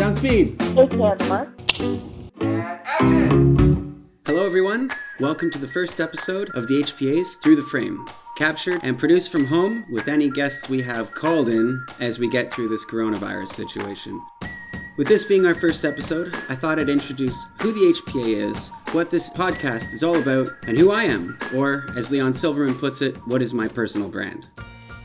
Sound speed. It's Mark. Hello, everyone. Welcome to the first episode of the HPA's Through the Frame, captured and produced from home with any guests we have called in as we get through this coronavirus situation. With this being our first episode, I thought I'd introduce who the HPA is, what this podcast is all about, and who I am, or as Leon Silverman puts it, what is my personal brand.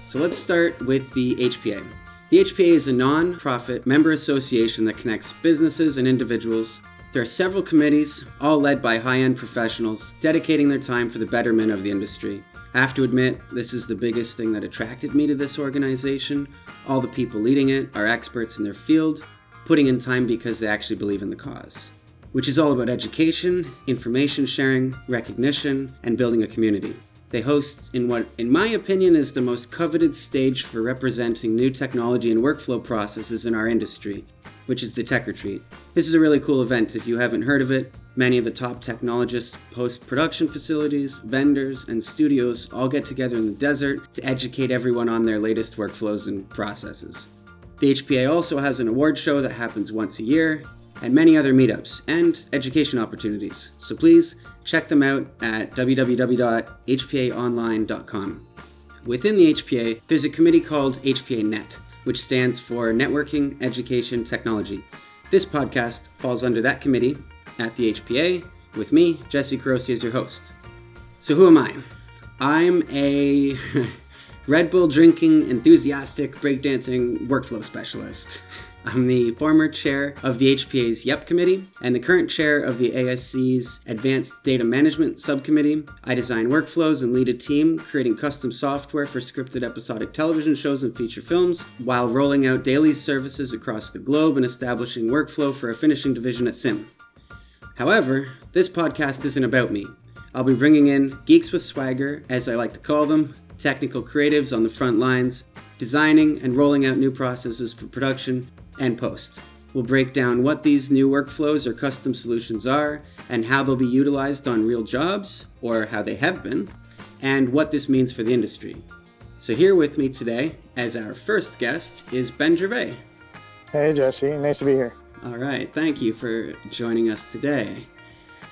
So let's start with the HPA. The HPA is a non profit member association that connects businesses and individuals. There are several committees, all led by high end professionals, dedicating their time for the betterment of the industry. I have to admit, this is the biggest thing that attracted me to this organization. All the people leading it are experts in their field, putting in time because they actually believe in the cause, which is all about education, information sharing, recognition, and building a community. They host in what, in my opinion, is the most coveted stage for representing new technology and workflow processes in our industry, which is the Tech Retreat. This is a really cool event if you haven't heard of it. Many of the top technologists, post production facilities, vendors, and studios all get together in the desert to educate everyone on their latest workflows and processes. The HPA also has an award show that happens once a year, and many other meetups and education opportunities. So please check them out at www.hpaonline.com. Within the HPA, there's a committee called HPA Net, which stands for Networking Education Technology. This podcast falls under that committee at the HPA, with me, Jesse Korosi, as your host. So, who am I? I'm a Red Bull drinking, enthusiastic breakdancing workflow specialist. I'm the former chair of the HPA's YEP committee and the current chair of the ASC's Advanced Data Management Subcommittee. I design workflows and lead a team creating custom software for scripted episodic television shows and feature films while rolling out daily services across the globe and establishing workflow for a finishing division at SIM. However, this podcast isn't about me. I'll be bringing in geeks with swagger, as I like to call them, technical creatives on the front lines, designing and rolling out new processes for production and post. We'll break down what these new workflows or custom solutions are and how they'll be utilized on real jobs, or how they have been, and what this means for the industry. So, here with me today, as our first guest, is Ben Gervais. Hey, Jesse. Nice to be here. All right. Thank you for joining us today.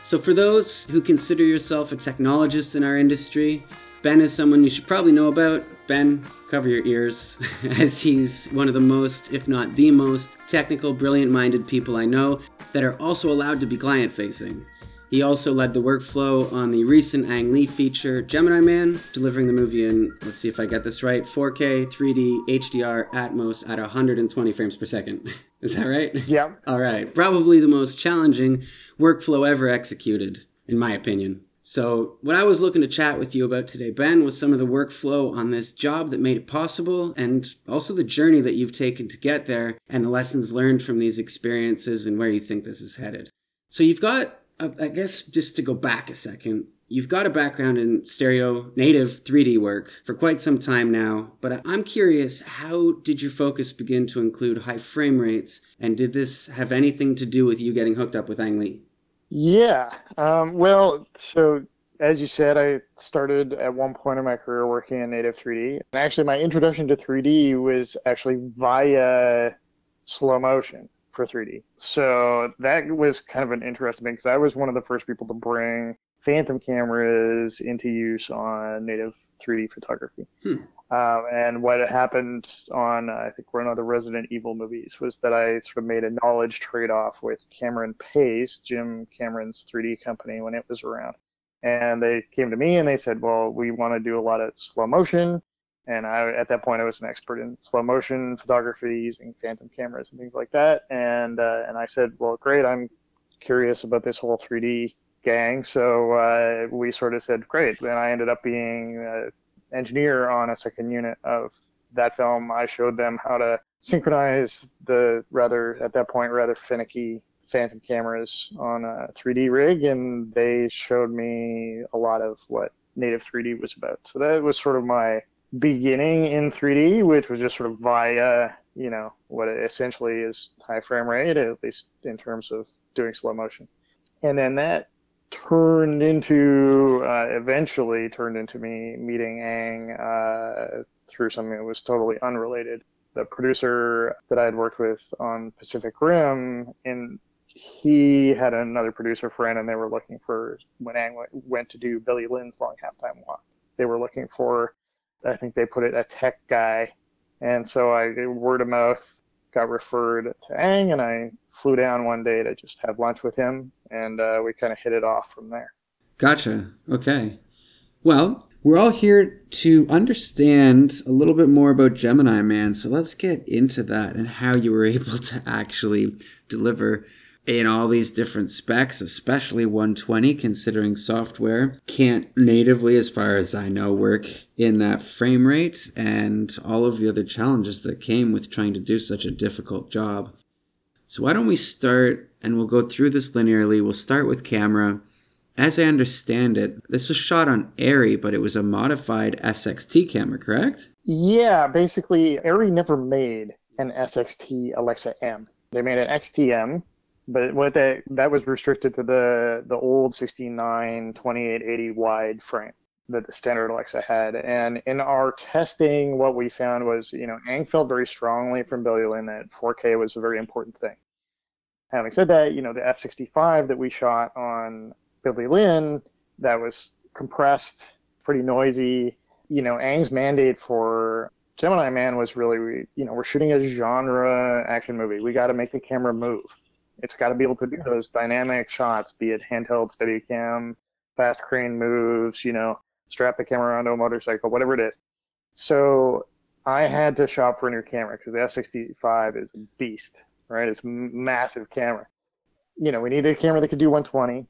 So, for those who consider yourself a technologist in our industry, Ben is someone you should probably know about. Ben, cover your ears, as he's one of the most, if not the most, technical, brilliant minded people I know that are also allowed to be client facing. He also led the workflow on the recent Ang Lee feature, Gemini Man, delivering the movie in, let's see if I get this right, 4K, 3D, HDR, Atmos at 120 frames per second. Is that right? Yeah. All right. Probably the most challenging workflow ever executed, in my opinion. So, what I was looking to chat with you about today, Ben, was some of the workflow on this job that made it possible and also the journey that you've taken to get there and the lessons learned from these experiences and where you think this is headed. So, you've got, uh, I guess, just to go back a second, you've got a background in stereo native 3D work for quite some time now, but I'm curious how did your focus begin to include high frame rates and did this have anything to do with you getting hooked up with Ang Lee? Yeah. Um, well, so as you said, I started at one point in my career working in native 3D. And actually, my introduction to 3D was actually via slow motion for 3D. So that was kind of an interesting thing because I was one of the first people to bring phantom cameras into use on native 3D photography. Hmm. Um, and what happened on, uh, I think, one of the Resident Evil movies was that I sort of made a knowledge trade off with Cameron Pace, Jim Cameron's 3D company, when it was around. And they came to me and they said, Well, we want to do a lot of slow motion. And I, at that point, I was an expert in slow motion photography using phantom cameras and things like that. And, uh, and I said, Well, great, I'm curious about this whole 3D gang. So uh, we sort of said, Great. And I ended up being uh, engineer on a second unit of that film. I showed them how to synchronize the rather, at that point, rather finicky Phantom cameras on a 3D rig, and they showed me a lot of what native 3D was about. So that was sort of my beginning in 3D, which was just sort of via, you know, what essentially is high frame rate, at least in terms of doing slow motion. And then that turned into uh, eventually turned into me meeting Ang uh, through something that was totally unrelated. the producer that I had worked with on Pacific Rim, and he had another producer friend, and they were looking for when Ang went to do Billy Lynn's Long Halftime Walk. They were looking for, I think they put it a tech guy, and so I word of mouth got referred to Ang, and I flew down one day to just have lunch with him, and uh, we kind of hit it off from there. Gotcha. Okay. Well, we're all here to understand a little bit more about Gemini Man, so let's get into that and how you were able to actually deliver in all these different specs, especially 120, considering software can't natively, as far as I know, work in that frame rate and all of the other challenges that came with trying to do such a difficult job. So, why don't we start and we'll go through this linearly? We'll start with camera. As I understand it, this was shot on ARRI, but it was a modified SXT camera, correct? Yeah, basically, ARRI never made an SXT Alexa M. They made an XTM, but what that that was restricted to the the old 69 2880 wide frame that the standard Alexa had. And in our testing, what we found was, you know, Ang felt very strongly from Billy Lynn that 4K was a very important thing. Having said that, you know, the F65 that we shot on Billy Lynn that was compressed, pretty noisy. You know, Ang's mandate for Gemini Man was really, you know, we're shooting a genre action movie. We got to make the camera move. It's got to be able to do those dynamic shots, be it handheld steady cam, fast crane moves, you know, strap the camera onto a motorcycle, whatever it is. So I had to shop for a new camera because the F65 is a beast, right? It's massive camera. You know, we needed a camera that could do 120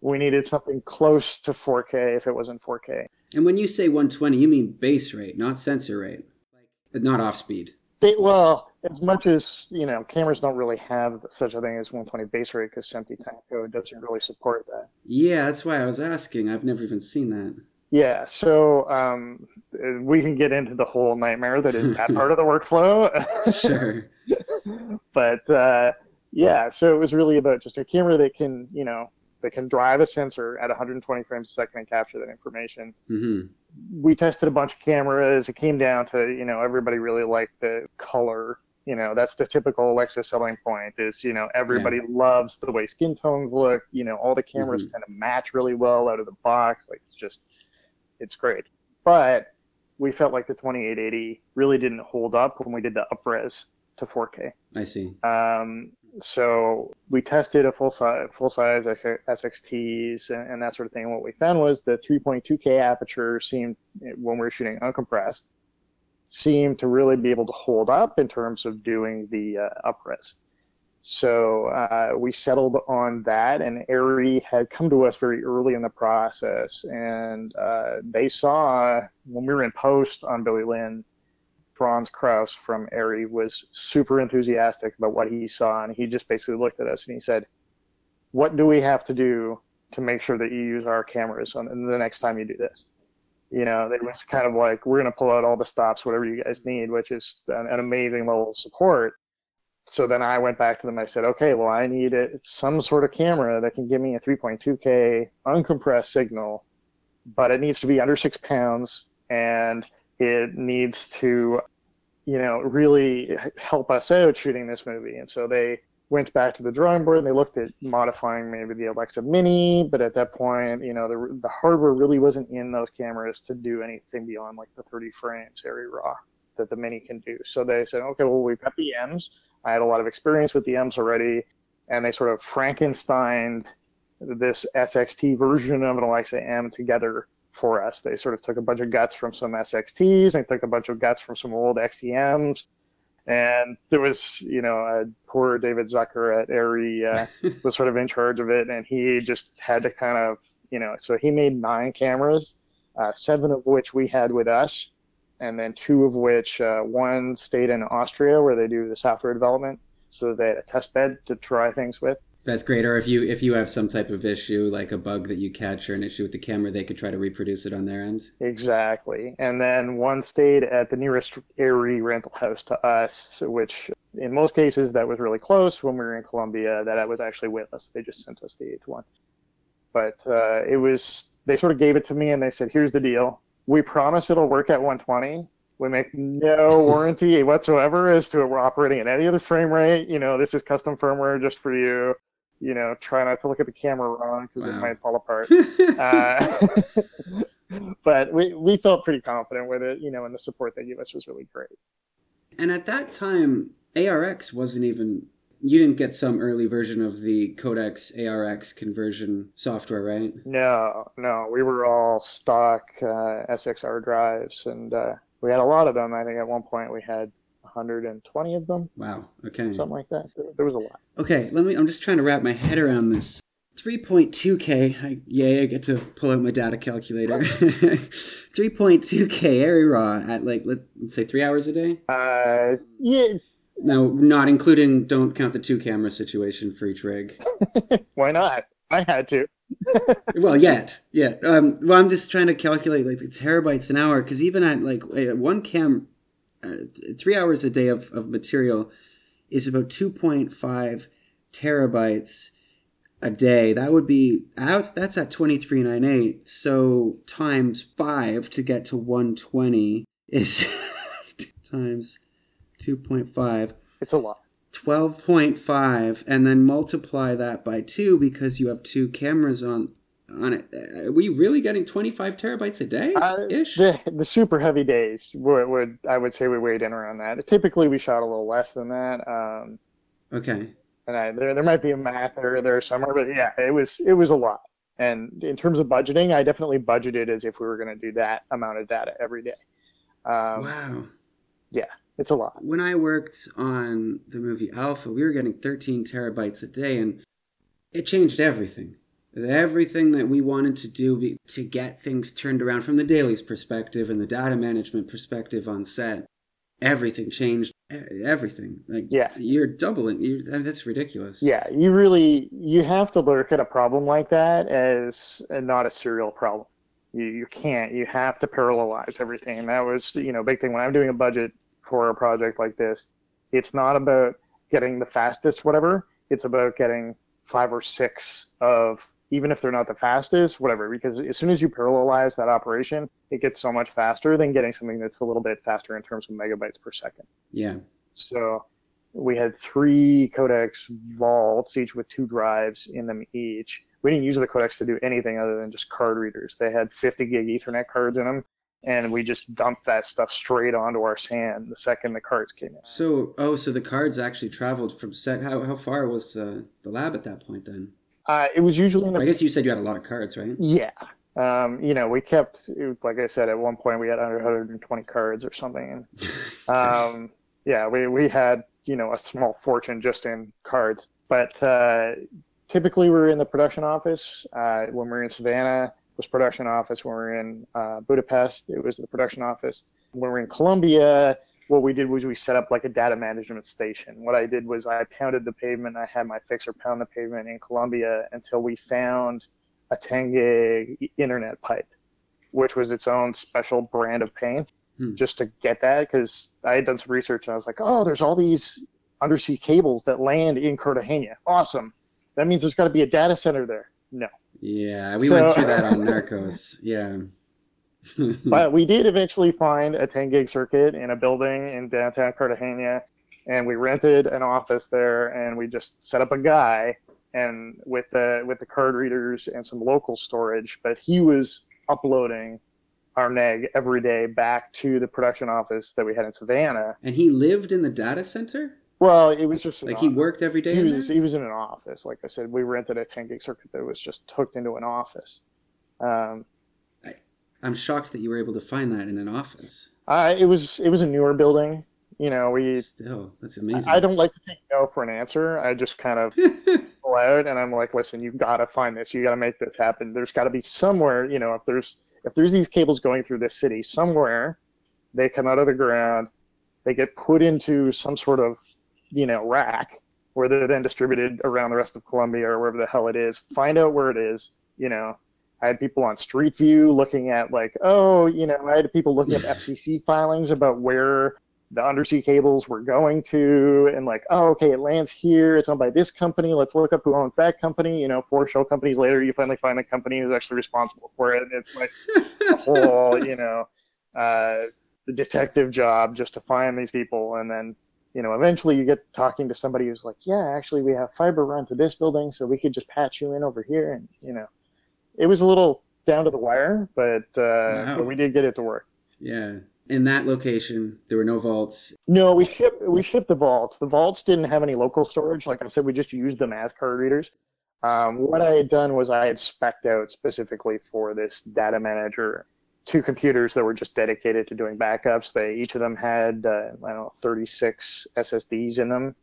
we needed something close to 4K if it wasn't 4K. And when you say 120, you mean base rate, not sensor rate, not off speed. Well, as much as you know, cameras don't really have such a thing as 120 base rate because SMPTE timecode doesn't really support that. Yeah, that's why I was asking. I've never even seen that. Yeah, so um, we can get into the whole nightmare that is that part of the workflow. sure. but uh, yeah, so it was really about just a camera that can, you know, that can drive a sensor at 120 frames a second and capture that information. Mm-hmm. We tested a bunch of cameras. It came down to, you know, everybody really liked the color. You know, that's the typical Alexa selling point is, you know, everybody yeah. loves the way skin tones look. You know, all the cameras mm-hmm. tend to match really well out of the box. Like it's just, it's great. But we felt like the 2880 really didn't hold up when we did the upres to 4K. I see. Um, so we tested a full size full size SXTs and, and, that sort of thing. And what we found was the 3.2K aperture seemed when we were shooting uncompressed seemed to really be able to hold up in terms of doing the uh, upres. So uh, we settled on that, and ARRI had come to us very early in the process, and uh, they saw when we were in post on Billy Lynn Franz Kraus from ARRI was super enthusiastic about what he saw, and he just basically looked at us and he said, "What do we have to do to make sure that you use our cameras on the next time you do this?" You know, it was kind of like, "We're going to pull out all the stops, whatever you guys need," which is an, an amazing level of support. So then I went back to them. I said, "Okay, well, I need some sort of camera that can give me a 3.2K uncompressed signal, but it needs to be under six pounds." and it needs to, you know, really help us out shooting this movie. And so they went back to the drawing board and they looked at modifying maybe the Alexa Mini, but at that point, you know, the, the hardware really wasn't in those cameras to do anything beyond like the 30 frames ARRI raw that the Mini can do. So they said, okay, well, we've got the M's. I had a lot of experience with the M's already, and they sort of Frankensteined this SXT version of an Alexa M together for us. They sort of took a bunch of guts from some SXTs, they took a bunch of guts from some old XTMs, and there was, you know, a poor David Zucker at ARRI uh, was sort of in charge of it, and he just had to kind of, you know, so he made nine cameras, uh, seven of which we had with us, and then two of which, uh, one stayed in Austria where they do the software development, so they had a test bed to try things with. That's great. Or if you if you have some type of issue like a bug that you catch or an issue with the camera, they could try to reproduce it on their end. Exactly. And then one stayed at the nearest ARRI rental house to us, which in most cases that was really close. When we were in Colombia, that was actually with us. They just sent us the eighth one. But uh, it was they sort of gave it to me and they said, "Here's the deal. We promise it'll work at 120, We make no warranty whatsoever as to it we're operating at any other frame rate. You know, this is custom firmware just for you. You know, try not to look at the camera wrong because Wow. it might fall apart. uh, but we, we felt pretty confident with it, you know, and the support they gave us was really great. and at that time, ARX wasn't even. You didn't get some early version of the Codex ARX conversion software, right? No, no, we were all stock uh, SXR drives, and uh, we had a lot of them. I think at one point we had 120 of them, Wow. Okay. something like that. There, was a lot. Okay, let me. I'm just trying to wrap my head around this. 3.2k. I, yay! I get to pull out my data calculator. 3.2k ARRI raw at like let, let's say three hours a day. Uh, yeah, Now, not including don't count the two camera situation for each rig. why not? I had to. well, yet, yeah. Um, well, I'm just trying to calculate like the terabytes an hour because even at like one cam, uh, three hours a day of, of material is about 2.5 terabytes a day. That would be that's that's at 2398. So times five to get to 120 is times 2.5. It's a lot. 12.5 and then multiply that by 2 because you have two cameras on on it are we really getting 25 terabytes a day Uh, ish the the super heavy days would, would I would say we weighed in around that. Typically we shot a little less than that. Um, okay and I, there there might be a math there there somewhere, but yeah, it was it was a lot. And in terms of budgeting, I definitely budgeted as if we were going to do that amount of data every day. Um, wow Yeah, It's a lot. when i worked on the movie alpha we were getting 13 terabytes a day and it changed everything everything that we wanted to do to get things turned around from the daily's perspective and the data management perspective on set everything changed everything like Yeah. you're doubling you that's ridiculous Yeah, you really you have to look at a problem like that as not a serial problem. You you can't. You have to parallelize everything. And that was you know big thing when I'm doing a budget for a project like this. It's not about getting the fastest whatever. It's about getting five or six of even if they're not the fastest whatever. Because as soon as you parallelize that operation, it gets so much faster than getting something that's a little bit faster in terms of megabytes per second. yeah So we had three codex vaults, each with two drives in them each. We didn't use the codex to do anything other than just card readers. They had 50 gig Ethernet cards in them, and we just dumped that stuff straight onto our SAN the second the cards came in. So, oh, so the cards actually traveled from set. How, how far was the, the lab at that point then? Uh, it was usually in I guess you said you had a lot of cards, right? yeah. Um, you know, we kept like I said at one point we had under 120 cards or something, and um, yeah, we, we had, you know, a small fortune just in cards. But uh, typically we're in the production office. Uh, when we're in Savannah, it was production office. When we're in uh, Budapest, it was the production office. When we're in Colombia, what we did was we set up like a data management station. What I did was I pounded the pavement. I had my fixer pound the pavement in Colombia until we found a 10 gig internet pipe, which was its own special brand of pain Hmm. just to get that because I had done some research and I was like, oh, there's all these undersea cables that land in Cartagena. Awesome. That means there's got to be a data center there. No. Yeah, we So- went through that on Narcos. Yeah. But we did eventually find a 10 gig circuit in a building in downtown Cartagena, and we rented an office there, and we just set up a guy and with the with the card readers and some local storage. But he was uploading our neg every day back to the production office that we had in Savannah. and he lived in the data center? Well, it was just Like he worked every day He was he was in an office. Like I said, we rented a 10 gig circuit that was just hooked into an office. Um, I'm shocked that you were able to find that in an office. I, it was it was a newer building. You know, we Still, that's amazing. I don't like to take no for an answer. I just kind of pull out and I'm like, listen, you've got to find this. You got to make this happen. There's got to be somewhere, you know, if there's if there's these cables going through this city somewhere, they come out of the ground, they get put into some sort of, you know, rack where they're then distributed around the rest of Colombia or wherever the hell it is. Find out where it is, you know. I had people on Street View looking at like, oh, you know, I had people looking at FCC filings about where the undersea cables were going to and like oh okay it lands here it's owned by this company let's look up who owns that company you know four show companies later you finally find the company who's actually responsible for it it's like a whole you know uh, the detective job just to find these people. And then, you know, eventually you get talking to somebody who's like, yeah, actually, we have fiber run to this building, so we could just patch you in over here. And, you know, it was a little down to the wire, but, uh, Wow. but we did get it to work. Yeah. In that location, there were no vaults. No, we ship we shipped the vaults. The vaults didn't have any local storage. Like I said, we just used them as card readers. Um, what I had done was I had specced out specifically for this data manager two computers that were just dedicated to doing backups. They each of them had uh, I don't know 36 SSDs in them,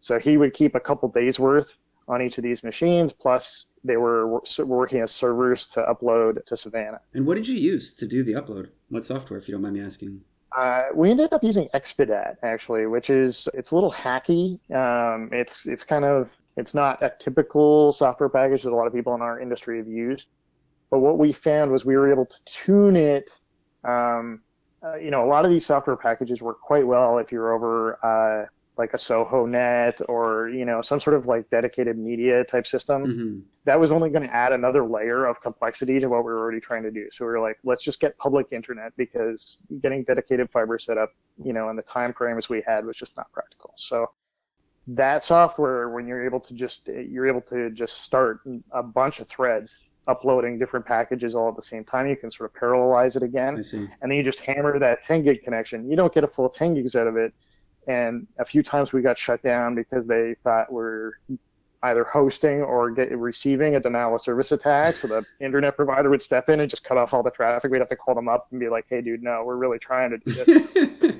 so he would keep a couple days worth on each of these machines. Plus, they were working as servers to upload to Savannah. And what did you use to do the upload? What software, if you don't mind me asking? Uh, we ended up using Expedat actually, which is it's a little hacky. Um, it's it's kind of it's not a typical software package that a lot of people in our industry have used. But what we found was we were able to tune it. Um, uh, you know, a lot of these software packages work quite well if you're over uh, like a Sohonet or you know some sort of like dedicated media type system hmm that was only going to add another layer of complexity to what we were already trying to do. So we were like, let's just get public internet because getting dedicated fiber set up, you know, in the time frames we had was just not practical. So that software, when you're able to just you're able to just start a bunch of threads uploading different packages all at the same time, you can sort of parallelize it again and then you just hammer that 10 gig connection. You don't get a full 10 gigs out of it. And a few times we got shut down because they thought we're either hosting or get, receiving a denial of service attack. So the internet provider would step in and just cut off all the traffic. We'd have to call them up and be like, "Hey, dude, no, we're really trying to do this."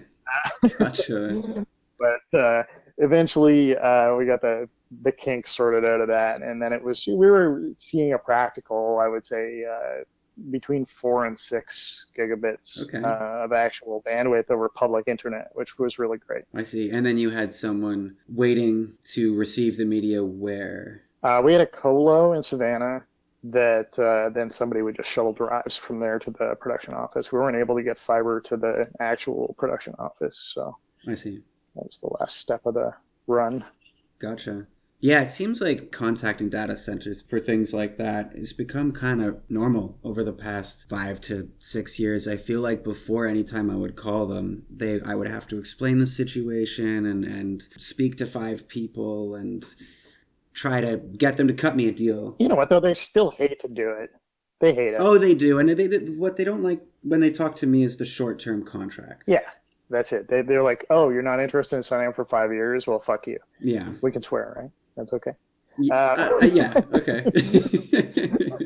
gotcha. but uh, eventually, uh, we got the the kinks sorted out of that, and then it was we were seeing a practical, I would say, uh, between four and six gigabits Okay. uh, of actual bandwidth over public internet, which was really great. I see. And then you had someone waiting to receive the media where? Uh, we had a colo in Savannah that uh, then somebody would just shuttle drives from there to the production office. We weren't able to get fiber to the actual production office, so I see. that was the last step of the run. Gotcha. Yeah, it seems like contacting data centers for things like that has become kind of normal over the past five to six years. I feel like before any time I would call them, they I would have to explain the situation and, and speak to five people and try to get them to cut me a deal. You know what though? They still hate to do it. They hate it. Oh, they do, and they, they what they don't like when they talk to me is the short term contract. Yeah, that's it. They, they're like, oh, you're not interested in signing up for five years? Well, fuck you. yeah, We can swear, right? That's okay. Uh, uh, yeah. Okay.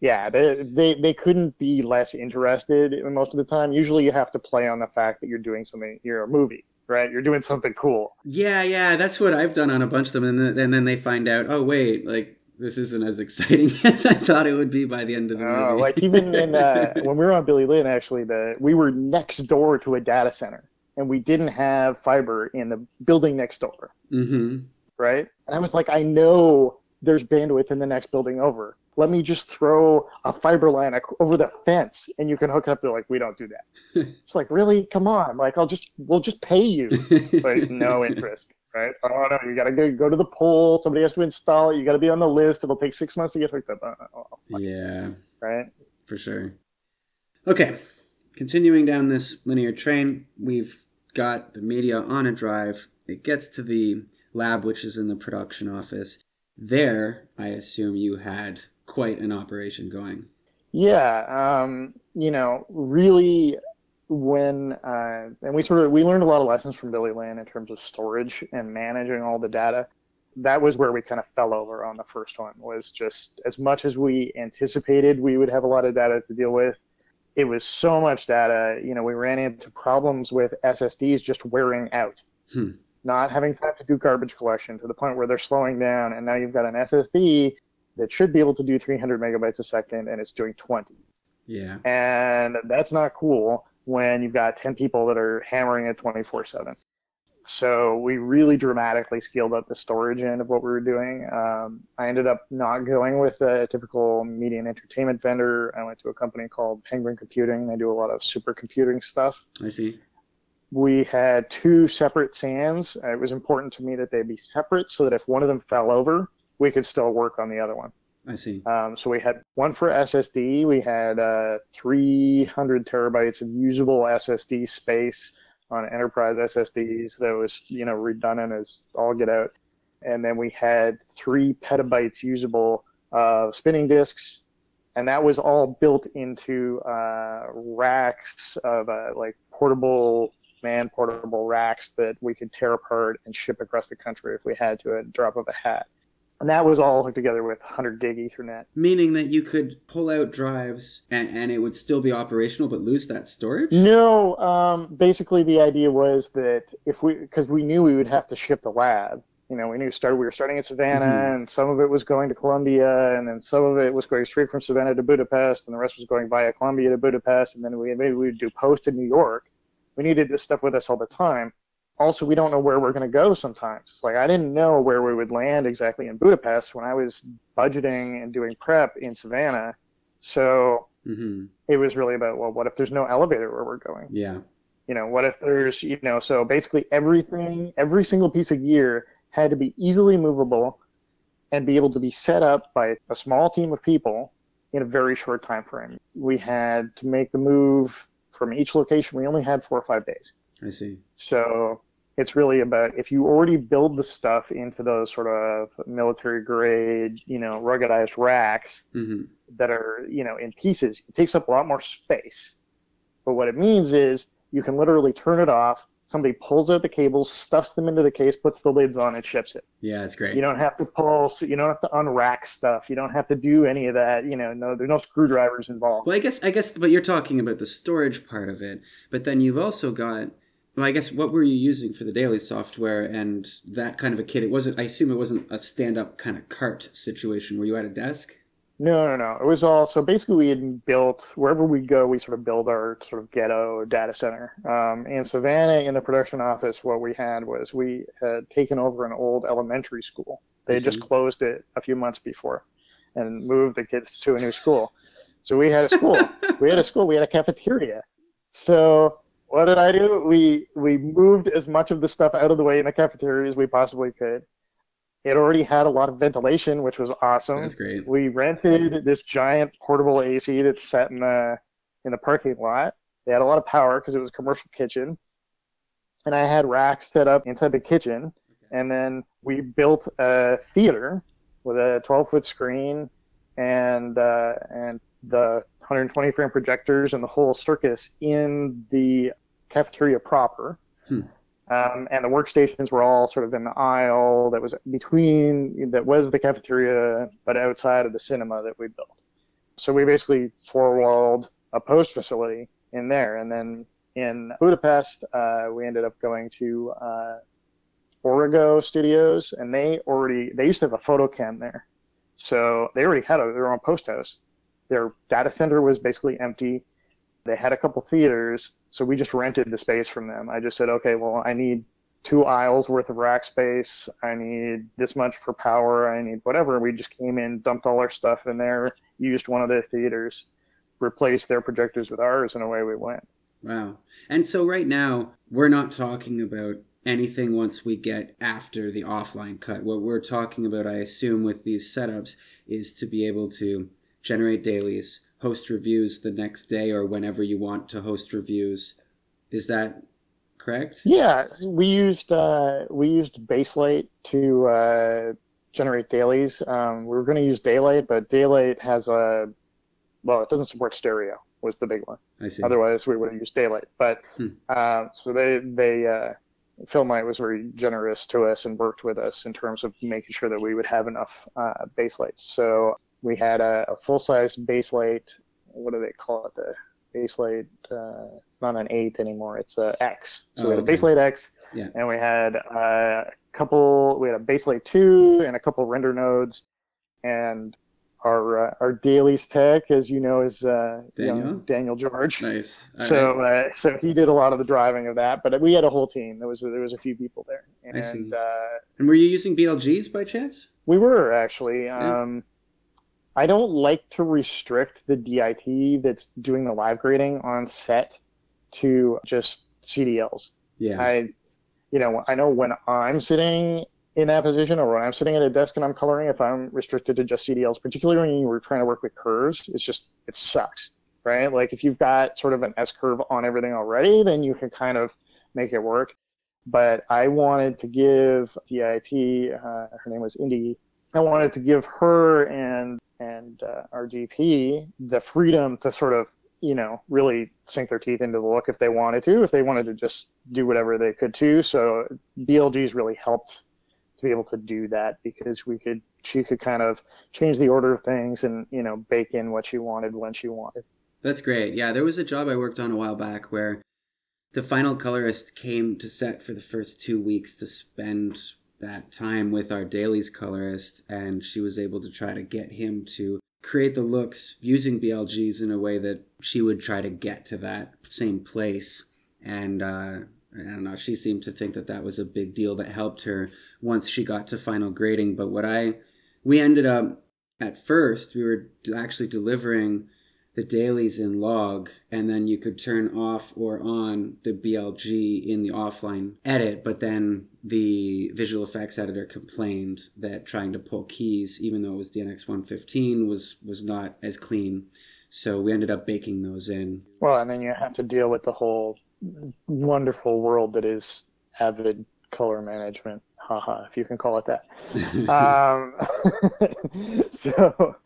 Yeah, they, they they couldn't be less interested most of the time. Usually, you have to play on the fact that you're doing something. You're a movie, right? You're doing something cool. Yeah, yeah, that's what I've done on a bunch of them, and then, and then they find out, oh wait, like this isn't as exciting as I thought it would be by the end of the Uh, movie. like even in uh, when we were on Billy Lynn, actually, the we were next door to a data center, and we didn't have fiber in the building next door, hmm right? And I was like, I know there's bandwidth in the next building over. Let me just throw a fiber line over the fence, and you can hook it up. They're like, we don't do that. it's like, really? Come on! Like, I'll just we'll just pay you. but no interest, right? Oh no, you gotta go, go to the pole. Somebody has to install it. You gotta be on the list. It'll take six months to get hooked up. Oh, oh, oh yeah, right? for sure. Okay, continuing down this linear train, we've got the media on a drive. It gets to the lab, which is in the production office. There, I assume you had quite an operation going. Yeah, um, you know, really, when uh, and we sort of we learned a lot of lessons from Billy Lynn in terms of storage and managing all the data. That was where we kind of fell over on the first one. Was just as much as we anticipated we would have a lot of data to deal with. It was so much data. You know, we ran into problems with SSDs just wearing out. Hmm. Not having time to do garbage collection to the point where they're slowing down, and now you've got an SSD that should be able to do 300 megabytes a second, and it's doing 20 Yeah. and that's not cool when you've got 10 people that are hammering it 24 7 so we really dramatically scaled up the storage end of what we were doing. Um, i ended up not going with a typical media and entertainment vendor. I went to a company called penguin computing. They do a lot of supercomputing stuff. I see. We had two separate SANs it was important to me that they be separate so that if one of them fell over we could still work on the other one I see. Um, so we had one for SSD. We had uh, 300 terabytes of usable SSD space on enterprise SSDs that was you know redundant as all get out. And then we had three petabytes usable of spinning disks, and that was all built into uh, racks of uh, like portable man portable racks that we could tear apart and ship across the country if we had to at a drop of a hat. And that was all hooked together with 100 gig Ethernet. Meaning that you could pull out drives and, and it would still be operational but lose that storage? No, um, basically the idea was that if we, because we knew we would have to ship the lab. You know, we knew start, we were starting at Savannah, mm-hmm. and some of it was going to Colombia, and then some of it was going straight from Savannah to Budapest, and the rest was going via Colombia to Budapest, and then we maybe we would do post in New York. We needed this stuff with us all the time. Also we don't know where we're going to go sometimes. Like i didn't know where we would land exactly in budapest when i was budgeting and doing prep in savannah. So mm-hmm. it was really about well what if there's no elevator where we're going? Yeah. You know what if there's you know so basically everything every single piece of gear had to be easily movable and be able to be set up by a small team of people in a very short time frame. We had to make the move from each location we only had four or five days i see so it's really about if you already build the stuff into those sort of military grade, you know, ruggedized racks mm-hmm. that are, you know, in pieces, it takes up a lot more space. But what it means is you can literally turn it off. Somebody pulls out the cables, stuffs them into the case, puts the lids on, and ships it. Yeah, it's great. You don't have to pull, you don't have to unrack stuff. You don't have to do any of that. You know, no, there's no screwdrivers involved. Well, I guess, I guess, but you're talking about the storage part of it. But then you've also got well, I guess what were you using for the daily software and that kind of a kit? It wasn't. I assume it wasn't a stand-up kind of cart situation. Were you at a desk? No, no, no. It was all so basically we had built wherever we go, we sort of build our sort of ghetto data center. Um, in Savannah, in the production office, what we had was we had taken over an old elementary school. They had just closed it a few months before and moved the kids to a new school. So we had a school. we had a school. We had a cafeteria. So what did I do? We we moved as much of the stuff out of the way in the cafeteria as we possibly could. It already had a lot of ventilation, which was awesome. That's great. We rented this giant portable AC that's set in the in the parking lot. They had a lot of power because it was a commercial kitchen, and I had racks set up inside the kitchen. And then we built a theater with a 12 foot screen and uh, and the 120 frame projectors and the whole circus in the cafeteria proper. Hmm. Um, and the workstations were all sort of in the aisle that was between that was the cafeteria, but outside of the cinema that we built. So we basically four walled a post facility in there, and then in Budapest, uh, we ended up going to uh, Origo Studios, and they already they used to have a photo cam there, so they already had a, their own post house. Their data center was basically empty. They had a couple theaters, so we just rented the space from them. I just said, okay, well, I need two aisles worth of rack space. I need this much for power. I need whatever. We just came in, dumped all our stuff in there, used one of the theaters, replaced their projectors with ours, and away we went. Wow. And so right now, we're not talking about anything once we get after the offline cut. What we're talking about, I assume, with these setups is to be able to generate dailies, host reviews the next day or whenever you want to host reviews. Is that correct? Yeah, we used uh, we used Baselight to uh, generate dailies. Um, we were going to use Daylight, but Daylight has a well, it doesn't support stereo. Was the big one. I see. Otherwise, we would have used Daylight. But hmm. uh, so they they uh, FilmLight was very generous to us and worked with us in terms of making sure that we would have enough uh, Baselights. So we had a, a full size Baselight. What do they call it? The Baselight. Uh, it's not an eight anymore. It's a X. So oh, we had a Baselight X, yeah. and we had a couple. We had a Baselight two and a couple render nodes, and our uh, our dailies tech, as you know, is uh, Daniel? You know, Daniel George. Nice. so uh, so he did a lot of the driving of that, but we had a whole team. There was a, there was a few people there, and uh, and were you using BLGs by chance? We were actually. Um, I don't like to restrict the DIT that's doing the live grading on set to just CDLs. Yeah. I, you know, I know when I'm sitting in that position or when I'm sitting at a desk and I'm coloring, if I'm restricted to just CDLs, particularly when you were trying to work with curves, it's just, it sucks, right? Like if you've got sort of an S curve on everything already, then you can kind of make it work. But I wanted to give the IT, uh, her name was Indy, I wanted to give her and and uh, our DP the freedom to sort of you know really sink their teeth into the look if they wanted to, if they wanted to just do whatever they could too. So BLG's really helped to be able to do that because we could she could kind of change the order of things and you know bake in what she wanted when she wanted. That's great. Yeah, there was a job I worked on a while back where the final colorist came to set for the first two weeks to spend that time with our dailies colorist, and she was able to try to get him to create the looks using BLGs in a way that she would try to get to that same place. And uh, I don't know, she seemed to think that that was a big deal that helped her once she got to final grading. But what I, we ended up at first, we were actually delivering the dailies in log, and then you could turn off or on the BLG in the offline edit. But then the visual effects editor complained that trying to pull keys, even though it was DNX 115, was was not as clean. So we ended up baking those in. Well, and then you have to deal with the whole wonderful world that is Avid color management. Haha, if you can call it that. um, so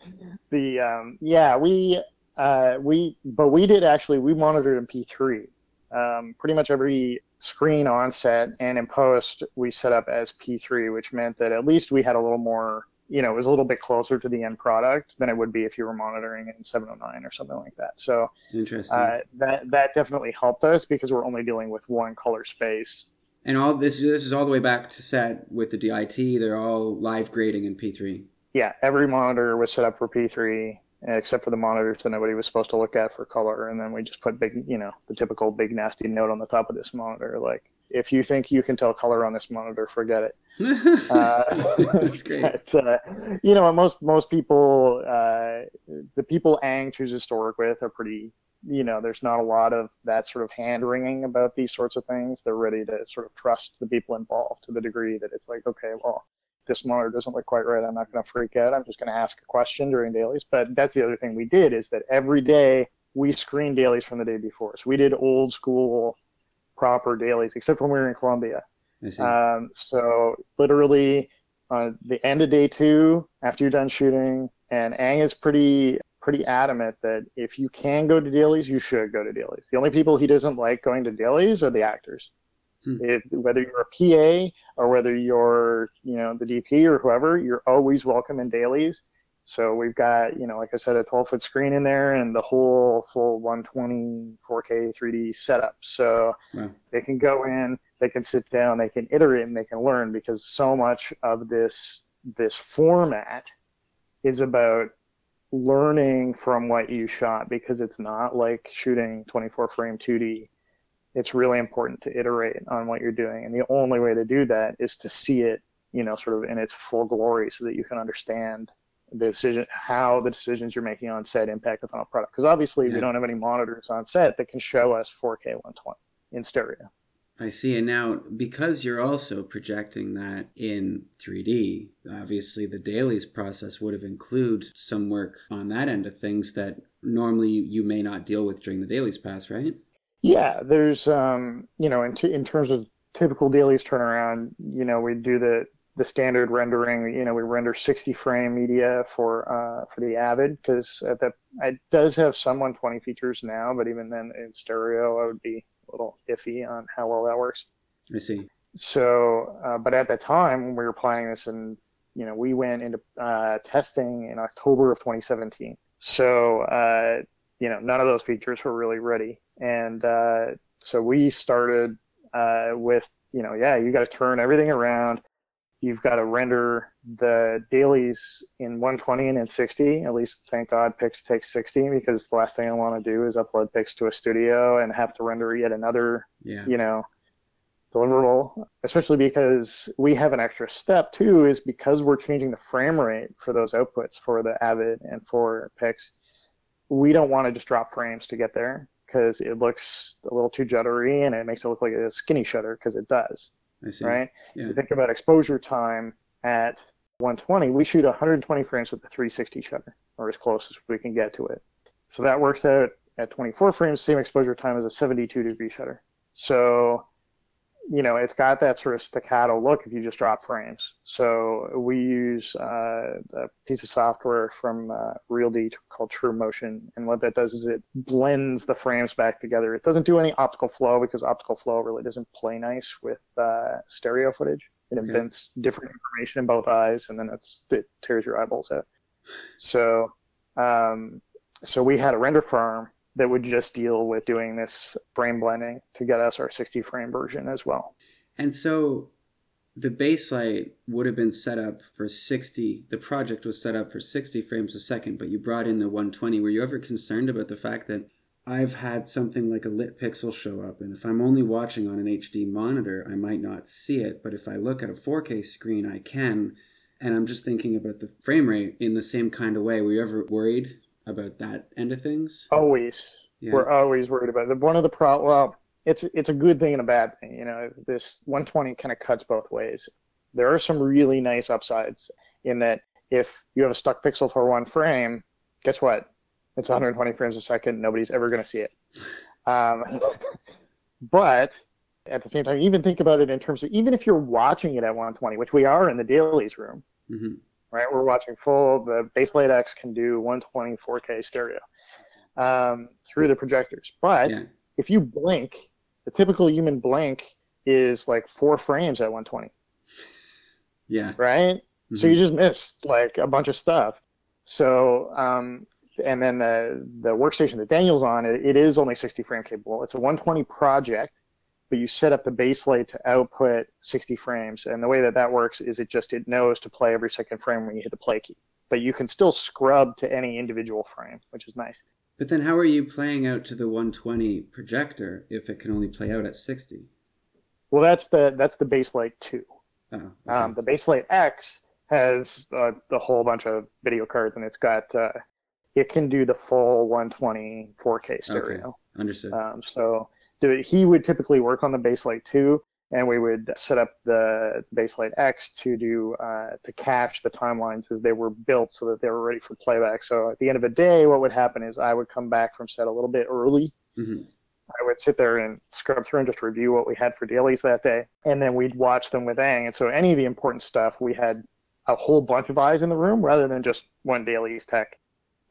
the um, yeah, we uh, we but we did actually we monitored in P3. Um, pretty much every screen on set and in post we set up as P3, which meant that at least we had a little more, you know, it was a little bit closer to the end product than it would be if you were monitoring in 709 or something like that. So interesting. Uh, that that definitely helped us because we're only dealing with one color space. And all this this is all the way back to set with the DIT. They're all live grading in P3. Yeah, every monitor was set up for P3 except for the monitors that nobody was supposed to look at for color. And then we just put big, you know, the typical big nasty note on the top of this monitor, like if you think you can tell color on this monitor, forget it. uh, That's great. But, uh, you know, most most people, uh, the people Ang chooses to work with are pretty. You know, there's not a lot of that sort of hand wringing about these sorts of things. They're ready to sort of trust the people involved to the degree that it's like, okay, well, this monitor doesn't look quite right. I'm not going to freak out. I'm just going to ask a question during dailies. But that's the other thing we did is that every day we screened dailies from the day before. So we did old school proper dailies, except when we were in Colombia. Um, so literally uh, the end of day two, after you're done shooting, and Ang is pretty pretty adamant that if you can go to dailies, you should go to dailies. The only people he doesn't like going to dailies are the actors. Hmm. If, whether you're a PA or whether you're, you know, the DP or whoever, you're always welcome in dailies. So we've got, you know, like I said, a 12 foot screen in there and the whole full 120 4K 3D setup. So they can go in, they can sit down, they can iterate, and they can learn because so much of this this format is about learning from what you shot because it's not like shooting 24 frame 2D it's really important to iterate on what you're doing. And the only way to do that is to see it, you know, sort of in its full glory so that you can understand the decision, how the decisions you're making on set impact the final product. Because obviously yeah. we don't have any monitors on set that can show us 4K 120 in stereo. I see. And now, because you're also projecting that in 3D, obviously the dailies process would have included some work on that end of things that normally you may not deal with during the dailies pass, right? Yeah, there's um, you know, in t- in terms of typical dailies turnaround, you know, we do the the standard rendering. You know, we render 60 frame media for uh, for the Avid because that it does have some 120 features now, but even then in stereo, I would be a little iffy on how well that works. I see. So, uh, but at the time when we were playing this, and you know, we went into uh, testing in October of 2017. So, uh, you know, none of those features were really ready and uh, so we started uh, with, you know, yeah, you got to turn everything around. You've got to render the dailies in 120 and in 60. At least, thank God, Pix takes 60 because the last thing I want to do is upload Pix to a studio and have to render yet another, yeah. you know, deliverable. Especially because we have an extra step too, is because we're changing the frame rate for those outputs for the Avid and for Pix. We don't want to just drop frames to get there because it looks a little too juddery and it makes it look like a skinny shutter because it does. I see. right? Yeah. You think about exposure time at 120, we shoot 120 frames with the 360 shutter, or as close as we can get to it. So that works out at 24 frames, same exposure time as a 72 degree shutter. So, you know, it's got that sort of staccato look if you just drop frames. So we use uh, a piece of software from uh, RealD called True Motion, and what that does is it blends the frames back together. It doesn't do any optical flow because optical flow really doesn't play nice with uh, stereo footage. It Okay. invents different information in both eyes, and then it's, it tears your eyeballs out. So, um, so we had a render farm that would just deal with doing this frame blending to get us our 60 frame version as well. And so the Baselight would have been set up for 60. The project was set up for 60 frames a second, but you brought in the 120. Were you ever concerned about the fact that I've had something like a lit pixel show up, and if I'm only watching on an HD monitor, I might not see it, but if I look at a 4K screen, I can. And I'm just thinking about the frame rate in the same kind of way. Were you ever worried about that end of things? Always, Yeah. we're always worried about it. One of the pro well, it's it's a good thing and a bad thing. You know, this 120 kind of cuts both ways. There are some really nice upsides in that if you have a stuck pixel for one frame, guess what? It's 120 frames a second. Nobody's ever going to see it. Um, but at the same time, even think about it in terms of even if you're watching it at 120, which we are in the dailies room, hmm right? We're watching full. The Baselight X can do 120 4K stereo um, through the projectors. But Yeah. if you blink, the typical human blink is like four frames at 120, Yeah. right? So Mhm. you just missed like a bunch of stuff. So, um, and then the the workstation that Daniel's on, it, it is only 60 frame capable. It's a 120 project, but you set up the Baselight to output 60 frames. And the way that that works is it just it knows to play every second frame when you hit the play key. But you can still scrub to any individual frame, which is nice. But then how are you playing out to the 120 projector if it can only play out at 60? Well, that's the that's the Baselight two. Oh, okay. Um, the Baselight X has uh, the whole bunch of video cards, and it's got uh, it can do the full 120 4K stereo. Okay. understood. Um, so do it- he would typically work on the Baselight 2, and we would set up the Baselight X to do uh, to cache the timelines as they were built, so that they were ready for playback. So at the end of the day, what would happen is I would come back from set a little bit early. hmm I would sit there and scrub through and just review what we had for dailies that day, and then we'd watch them with Ang. And so any of the important stuff, we had a whole bunch of eyes in the room rather than just one dailies tech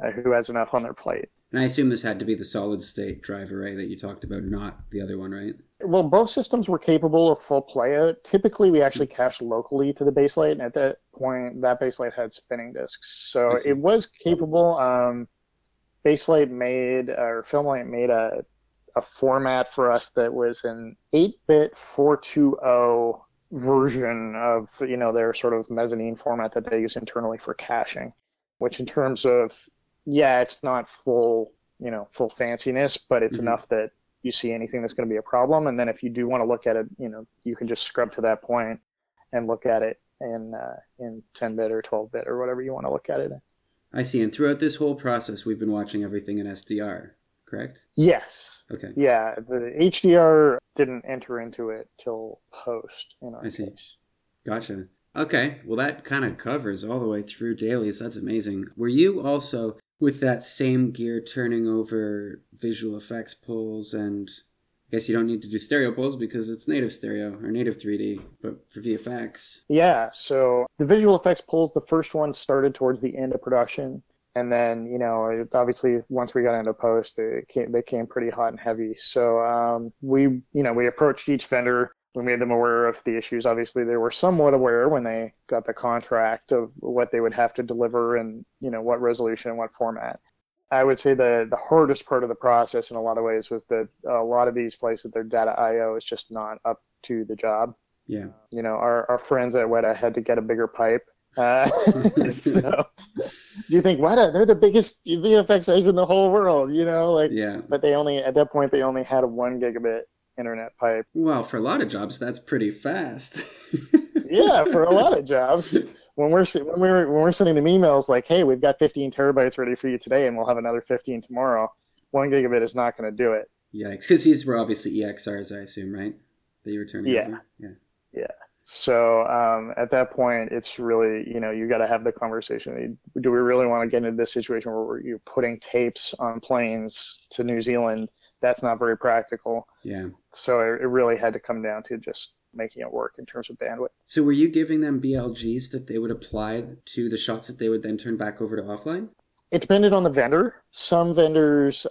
uh, who has enough on their plate. And I assume this had to be the solid state drive array that you talked about, not the other one, right? Well, both systems were capable of full playout. Typically, we actually cached locally to the Baselight, and at that point, that Baselight had spinning disks, so it was capable. Um, Baselight made or FilmLight made a a format for us that was an 8-bit 420 version of you know their sort of mezzanine format that they use internally for caching, which in terms of yeah, it's not full you know full fanciness, but it's Mhm. enough that you see anything that's going to be a problem. And then if you do want to look at it, you know, you can just scrub to that point and look at it in uh, in 10 bit or 12 bit or whatever you want to look at it in. I see. And throughout this whole process, we've been watching everything in SDR, correct? Yes. Okay. Yeah. The HDR didn't enter into it till post in our I see. case. Gotcha. Okay. Well, that kind of covers all the way through dailies. That's amazing. Were you also with that same gear turning over visual effects pulls and I guess you don't need to do stereo pulls because it's native stereo or native 3D, but for VFX. Yeah. So the visual effects pulls, the first one started towards the end of production. And then, you know, obviously once we got into post, came, they came pretty hot and heavy. So um, we, you know, we approached each vendor. We made them aware of the issues. Obviously, they were somewhat aware when they got the contract of what they would have to deliver and, you know, what resolution and what format. I would say the the hardest part of the process in a lot of ways was that a lot of these places, their data I/O is just not up to the job Yeah. you know, our, our friends at Weta had to get a bigger pipe. Uh, you know, do you think Weta? They're the biggest VFX in the whole world, you know, like, Yeah. but they only at that point they only had a one gigabit internet pipe. Well, for a lot of jobs, that's pretty fast. Yeah, for a lot of jobs. When we're when we're when we're sending them emails like, hey, we've got 15 terabytes ready for you today, and we'll have another 15 tomorrow. One gigabit is not going to do it. Yikes. Because these were obviously EXRs, I assume, right? That you were turning Yeah. over? Yeah. Yeah. So um, at that point, it's really, you know, you got to have the conversation. Do we really want to get into this situation where you're putting tapes on planes to New Zealand? That's not very practical. Yeah. So it, it really had to come down to just making it work in terms of bandwidth. So were you giving them BLGs that they would apply to the shots that they would then turn back over to offline? It depended on the vendor. Some vendors,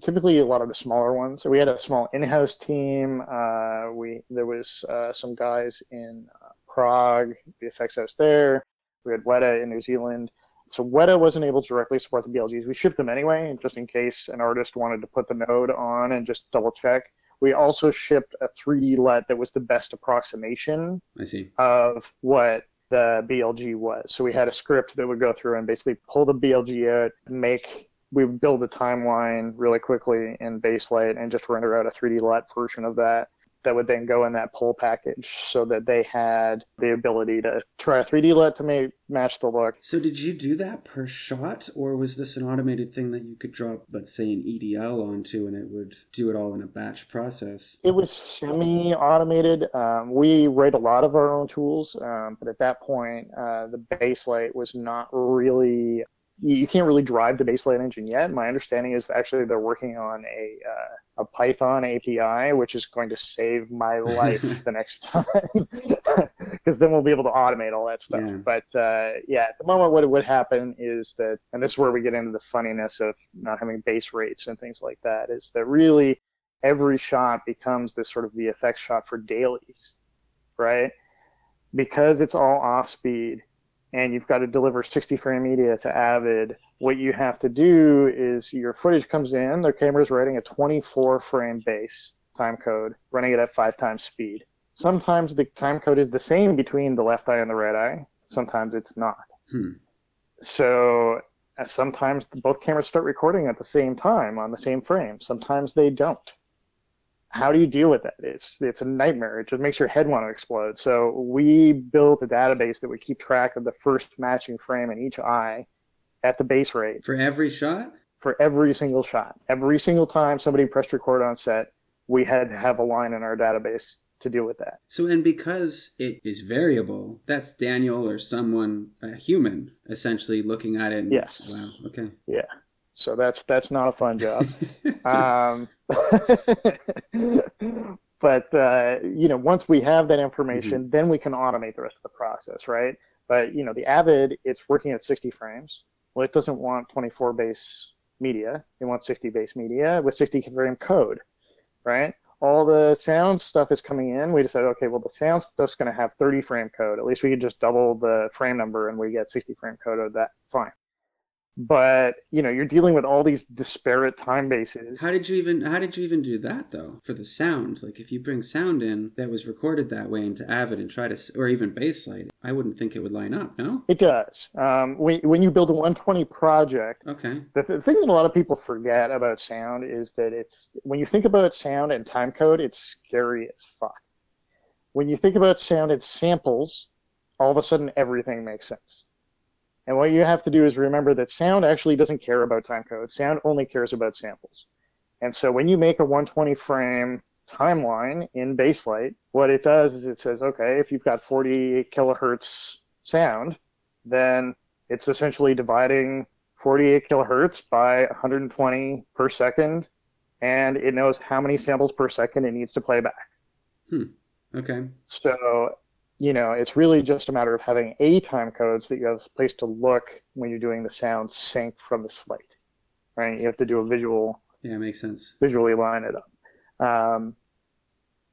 typically a lot of the smaller ones. So we had a small in-house team. Uh, we there was uh, some guys in uh, Prague, the effects house there. We had Weta in New Zealand. So Weta wasn't able to directly support the BLGs. We shipped them anyway, just in case an artist wanted to put the node on and just double check. We also shipped a 3D LUT that was the best approximation I see. of what the BLG was. So we had a script that would go through and basically pull the BLG out, make we would build a timeline really quickly in Baselight and just render out a 3D LUT version of that that would then go in that pull package so that they had the ability to try a 3D LUT to make, match the look. So did you do that per shot, or was this an automated thing that you could drop, let's say, an EDL onto, and it would do it all in a batch process? It was semi-automated. Um, we write a lot of our own tools, um, but at that point, uh, the Baselight was not really you can't really drive the Baselight engine yet. My understanding is actually they're working on a uh, a Python API, which is going to save my life the next time, because then we'll be able to automate all that stuff. Yeah. But uh, yeah, at the moment, what would happen is that, and this is where we get into the funniness of not having base rates and things like that, is that really every shot becomes this sort of the VFX shot for dailies, right? Because it's all off speed and you've got to deliver 60 frame media to Avid, what you have to do is your footage comes in, the camera's writing a 24 frame base time code, running it at five times speed. Sometimes the time code is the same between the left eye and the right eye, sometimes it's not. Hmm. So uh, sometimes both cameras start recording at the same time on the same frame, sometimes they don't how do you deal with that? It's it's a nightmare. It just makes your head want to explode. So we built a database that would keep track of the first matching frame in each eye at the base rate For every shot? for every single shot. Every single time somebody pressed record on set, we had to have a line in our database to deal with that. So, and because it is variable, that's Daniel or someone, a human, essentially looking at it. And, Yes. Wow. Okay. Yeah. So that's that's not a fun job. um, but uh, you know, once we have that information, then we can automate the rest of the process, right? But you know, the Avid, it's working at 60 frames. Well, it doesn't want 24 base media. It wants 60 base media with 60 frame code, right? All the sound stuff is coming in. We decided, okay, well, the sound stuff's going to have 30 frame code. At least we could just double the frame number and we get 60 frame code of that. Fine but you know you're dealing with all these disparate time bases How did you even how did you even do that though for the sound? Like if you bring sound in that was recorded that way into Avid and try to or even Baselight, I wouldn't think it would line up. No. it does um, when, when you build a 120 project Okay. the, th- thing that a lot of people forget about sound is that it's when you think about sound and time code it's scary as fuck when you think about sound and samples all of a sudden everything makes sense and what you have to do is remember that sound actually doesn't care about time code sound only cares about samples and so when you make a 120 frame timeline in Baselight, what it does is it says, okay, if you've got 40 kilohertz sound, then it's essentially dividing 48 kilohertz by 120 per second, and it knows how many samples per second it needs to play back. Hmm. Okay. So, you know, it's really just a matter of having A time codes that you have a place to look when you're doing the sound sync from the slate, right? You have to do a visual Yeah, makes sense. visually line it up. Um,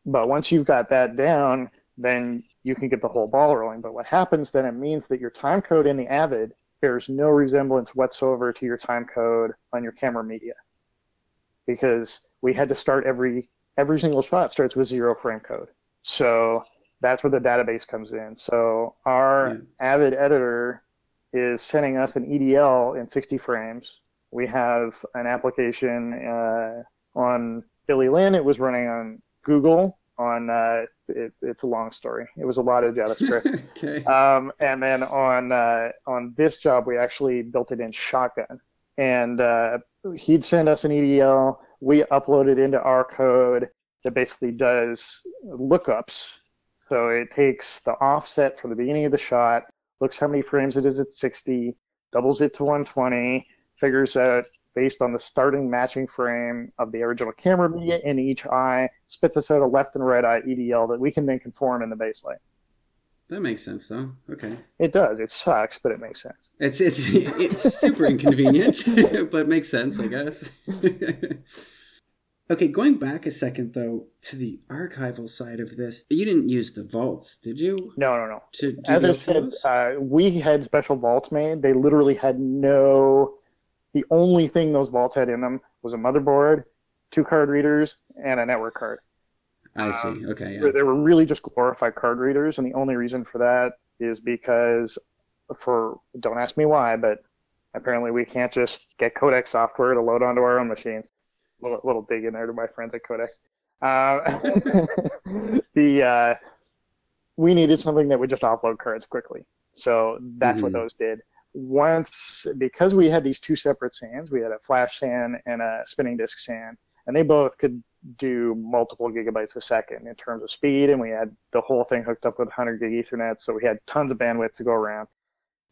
but once you've got that down, then you can get the whole ball rolling. But what happens then, it means that your time code in the Avid bears no resemblance whatsoever to your time code on your camera media. Because we had to start every every single shot starts with zero frame code. So that's where the database comes in. So our Avid editor is sending us an EDL in 60 frames. We have an application uh, on Billy Lynn. It was running on Google. On uh, it, it's a long story. It was a lot of JavaScript. okay. um, and then on uh, on this job, we actually built it in Shotgun. And uh, he'd send us an EDL. We upload it into our code that basically does lookups So it takes the offset from the beginning of the shot, looks how many frames it is at 60, doubles it to 120, figures out based on the starting matching frame of the original camera media in each eye, spits us out a left and right eye EDL that we can then conform in the Baselight. That makes sense, though. Okay. It does. It sucks, but it makes sense. It's it's it's super inconvenient, but makes sense, I guess. okay, going back a second though to the archival side of this, you didn't use the vaults, did you? No, no, no. To do As I said, uh, we had special vaults made. They literally had no. The only thing those vaults had in them was a motherboard, two card readers, and a network card. I see. um, Okay, yeah. They- were really just glorified card readers, and the only reason for that is because, for don't ask me why, but apparently we can't just get Codex software to load onto our own machines. Little, little dig in there to my friends at Codex. Uh, the uh, we needed something that would just offload cards quickly, so that's what Mhm. those did. Once because we had these two separate SANs, we had a flash SAN and a spinning disk SAN, and they both could do multiple gigabytes a second in terms of speed, and we had the whole thing hooked up with 100 gig Ethernet, so we had tons of bandwidth to go around.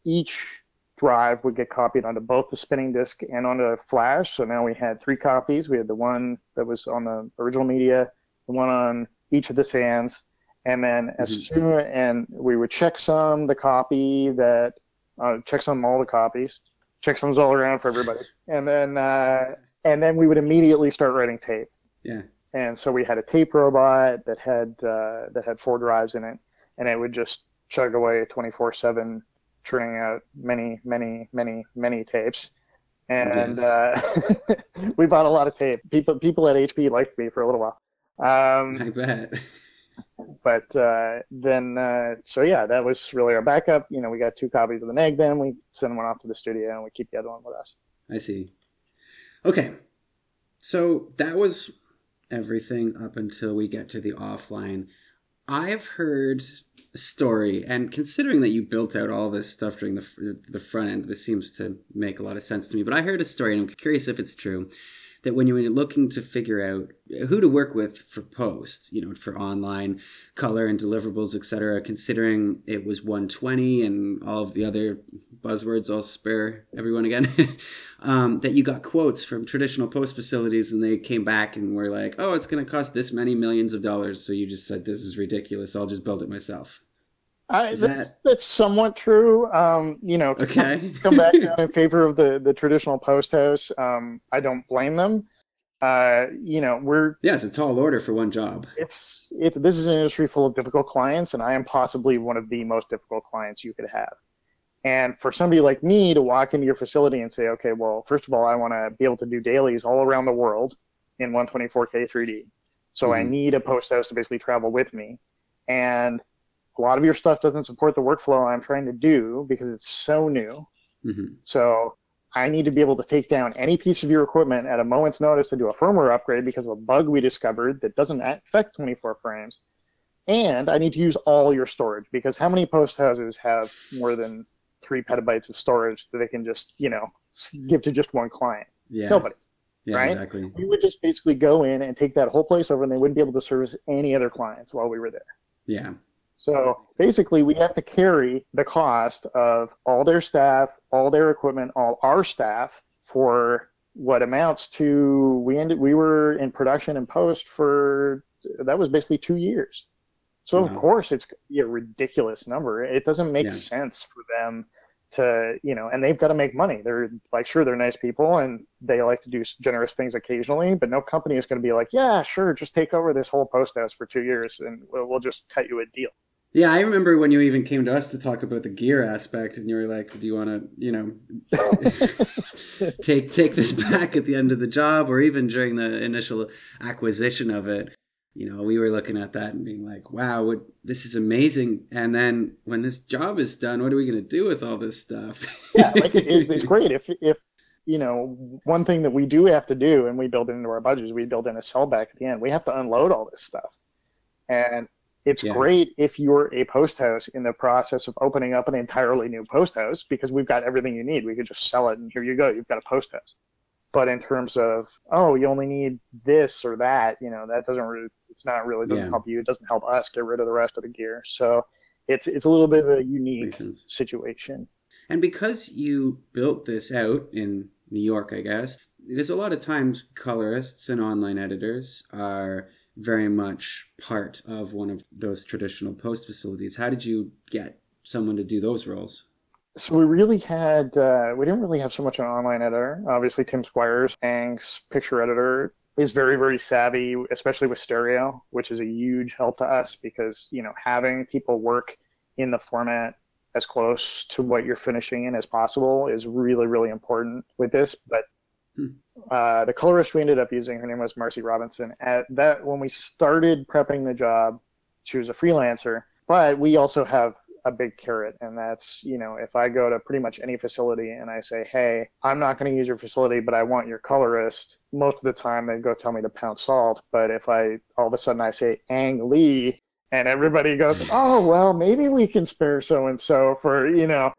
Each drive would get copied onto both the spinning disk and onto flash. So now we had three copies. We had the one that was on the original media, the one on each of the fans, and then as Mhm. soon and we would checksum the copy that uh, checksum all the copies, checksums all around for everybody, and then uh, and then we would immediately start writing tape. Yeah. And so we had a tape robot that had uh, that had four drives in it, and it would just chug away 24/7, churning out many, many, many, many tapes. And uh, we bought a lot of tape. People people at HP liked me for a little while. Um, I bet. but uh, then, uh, so yeah, that was really our backup. You know, we got two copies of the neg. Then we send one off to the studio, and we keep the other one with us. I see. Okay. So that was everything up until we get to the offline. I've heard a story, and considering that you built out all this stuff during the the front end, this seems to make a lot of sense to me. But I heard a story, and I'm curious if it's true, that when you were looking to figure out who to work with for posts, you know, for online color and deliverables, etc., considering it was 120 and all of the other buzzwords, I'll spare everyone again, um, that you got quotes from traditional post facilities and they came back and were like, oh, it's going to cost this many millions of dollars. So you just said, this is ridiculous. I'll just build it myself. I, that's, that- that's somewhat true. Um, you know, come- Okay. come back in favor of the, the traditional post house. Um, I don't blame them. Uh, you know, we're yes, it's a tall order for one job. it's it's this is an industry full of difficult clients, and I am possibly one of the most difficult clients you could have. And for somebody like me to walk into your facility and say, okay, well, first of all, I want to be able to do dailies all around the world in 124K 3D. So I Mhm. need a post house to basically travel with me. And a lot of your stuff doesn't support the workflow I'm trying to do because it's so new. hmm So I need to be able to take down any piece of your equipment at a moment's notice to do a firmware upgrade because of a bug we discovered that doesn't affect 24 frames. And I need to use all your storage because how many post houses have more than three petabytes of storage that they can just, you know, give to just one client? Yeah. Nobody. Yeah, right? exactly. We would just basically go in and take that whole place over and they wouldn't be able to service any other clients while we were there. Yeah. So basically, we have to carry the cost of all their staff, all their equipment, all our staff for what amounts to we ended we were in production and post for that was basically two years. So of mm-hmm. course it's a ridiculous number. It doesn't make Yeah. sense for them to you know, and they've got to make money. They're like sure they're nice people and they like to do generous things occasionally, but no company is going to be like, yeah, sure, just take over this whole post house for two years and we'll, we'll just cut you a deal. Yeah, I remember when you even came to us to talk about the gear aspect, and you were like, "Do you want to, you know, take take this back at the end of the job, or even during the initial acquisition of it?" You know, we were looking at that and being like, "Wow, what, this is amazing!" And then when this job is done, what are we going to do with all this stuff? yeah, like it, it- it's great if if you know one thing that we do have to do, and we build it into our budget, is we build in a sellback at the end. We have to unload all this stuff, and it's Yeah. great if you're a post house in the process of opening up an entirely new post house because we've got everything you need. We could just sell it, and here you go, you've got a post house. But in terms of, oh, you only need this or that, you know, that doesn't really, it's not really, doesn't Yeah. help you. It doesn't help us get rid of the rest of the gear. So it's, it's a little bit of a unique situation. And because you built this out in New York, I guess, because a lot of times colorists and online editors are very much part of one of those traditional post facilities. How did you get someone to do those roles? So we really had uh, we didn't really have so much an online editor. Obviously, Tim Squyres, Ang's picture editor, is very very savvy, especially with stereo, which is a huge help to us because you know having people work in the format as close to what you're finishing in as possible is really really important with this. But Hmm. Uh, the colorist we ended up using, her name was Marcy Robinson. At that when we started prepping the job, she was a freelancer, but we also have a big carrot and that's you know if i go to pretty much any facility and i say hey i'm not going to use your facility but i want your colorist most of the time they go tell me to pound salt but if i all of a sudden i say ang lee and everybody goes oh well maybe we can spare so and so for you know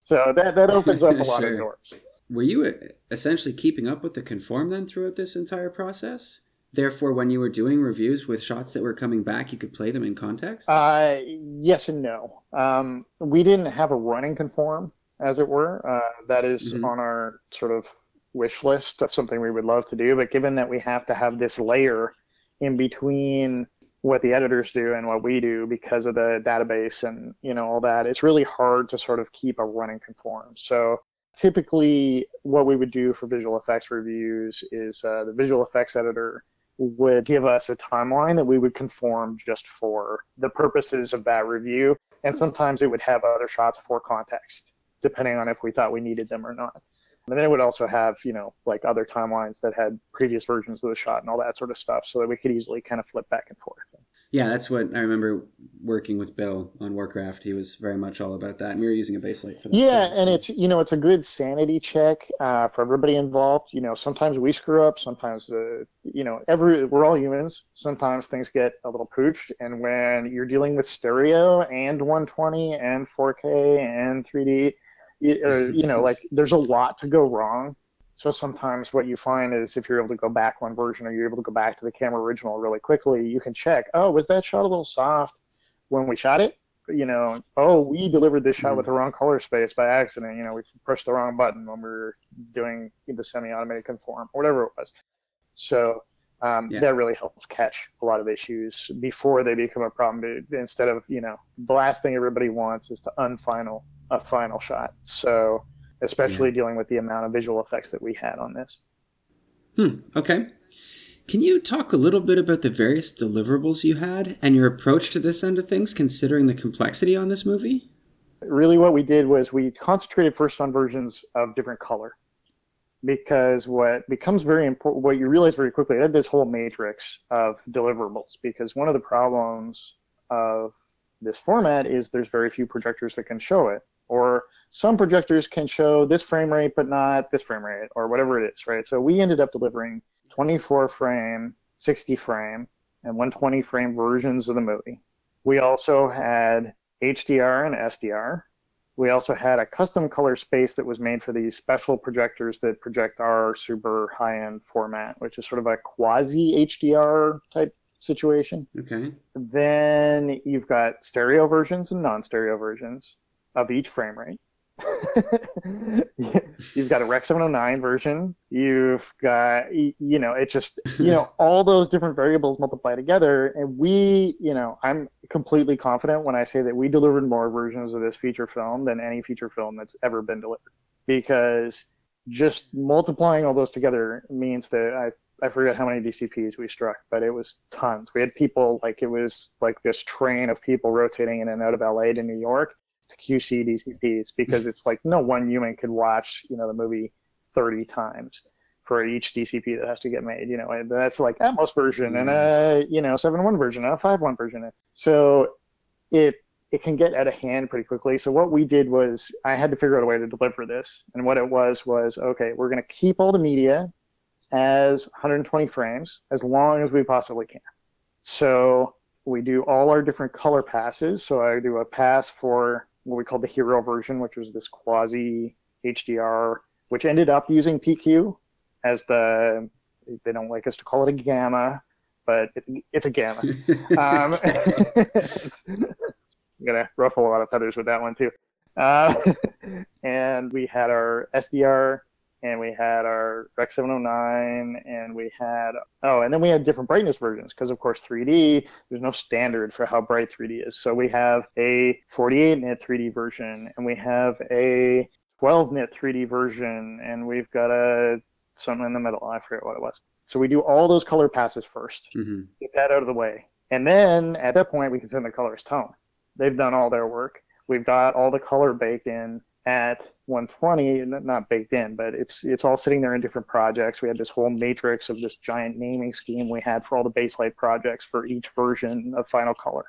so that that opens up a lot Sure. of doors Were you essentially keeping up with the conform then throughout this entire process? Therefore, when you were doing reviews with shots that were coming back, you could play them in context? Uh, yes and no. Um, we didn't have a running conform, as it were. Uh, that is Mhm. on our sort of wish list of something we would love to do. But given that we have to have this layer in between what the editors do and what we do because of the database and you know all that, it's really hard to sort of keep a running conform. So typically, what we would do for visual effects reviews is uh, the visual effects editor would give us a timeline that we would conform just for the purposes of that review. And sometimes it would have other shots for context, depending on if we thought we needed them or not. And then it would also have, you know, like other timelines that had previous versions of the shot and all that sort of stuff so that we could easily kind of flip back and forth. Yeah, that's what I remember working with Bill on Warcraft. He was very much all about that. And we were using a Baselight for that. Yeah, too, and it's you know it's a good sanity check uh, for everybody involved. You know, sometimes we screw up. Sometimes the you know every we're all humans. Sometimes things get a little pooched, and when you're dealing with stereo and 120 and 4K and 3D, you, uh, you know, like there's a lot to go wrong. So sometimes what you find is if you're able to go back one version or you're able to go back to the camera original really quickly, you can check. Oh, was that shot a little soft when we shot it? you know, oh, we delivered this shot Mhm. with the wrong color space by accident. You know, we pushed the wrong button when we were doing the semi-automated conform, or whatever it was. So um, Yeah. that really helps catch a lot of issues before they become a problem. Instead of you know, the last thing everybody wants is to unfinal a final shot. So especially dealing with the amount of visual effects that we had on this. Hmm, okay. Can you talk a little bit about the various deliverables you had and your approach to this end of things, considering the complexity on this movie? really what we did was we concentrated first on versions of different color because what becomes very important what you realize very quickly I had this whole matrix of deliverables because one of the problems of this format is there's very few projectors that can show it or some projectors can show this frame rate but not this frame rate or whatever it is right so we ended up delivering 24 frame 60 frame and 120 frame versions of the movie we also had HDR and SDR. We also had a custom color space that was made for these special projectors that project our super high end format, which is sort of a quasi HDR type situation. Okay. Then you've got stereo versions and non stereo versions of each frame rate. you've got a Rec 709 version. You've got, you know, it just, you know, all those different variables multiply together. And we, you know, I'm completely confident when I say that we delivered more versions of this feature film than any feature film that's ever been delivered because just multiplying all those together means that I, I forget how many DCPs we struck, but it was tons. We had people like it was like this train of people rotating in and out of LA to New York QC DCPs because it's like no one human could watch you know the movie 30 times for each DCP that has to get made. You know, and that's like Atmos version and a mm. you know 7.1 version and a 5.1 version. So it it can get out of hand pretty quickly. So what we did was I had to figure out a way to deliver this, and what it was was okay, we're going to keep all the media as 120 frames as long as we possibly can. So we do all our different color passes. So I do a pass for what we call the hero version, which was this quasi HDR, which ended up using PQ as the they don't like us to call it a gamma, but it, it's a gamma. um, I'm gonna ruffle a lot of feathers with that one too. Uh, and we had our SDR, and we had our Rec 709, and we had oh, and then we had different brightness versions because of course 3D. There's no standard for how bright 3D is, so we have a 48 nit 3D version, and we have a 12 nit 3D version, and we've got a something in the middle. I forget what it was. So we do all those color passes 1st mm-hmm. get that out of the way, and then at that point we can send the colors tone. They've done all their work. We've got all the color baked in at 120, not baked in, but it's it's all sitting there in different projects. We had this whole matrix of this giant naming scheme we had for all the baselight projects for each version of Final Color.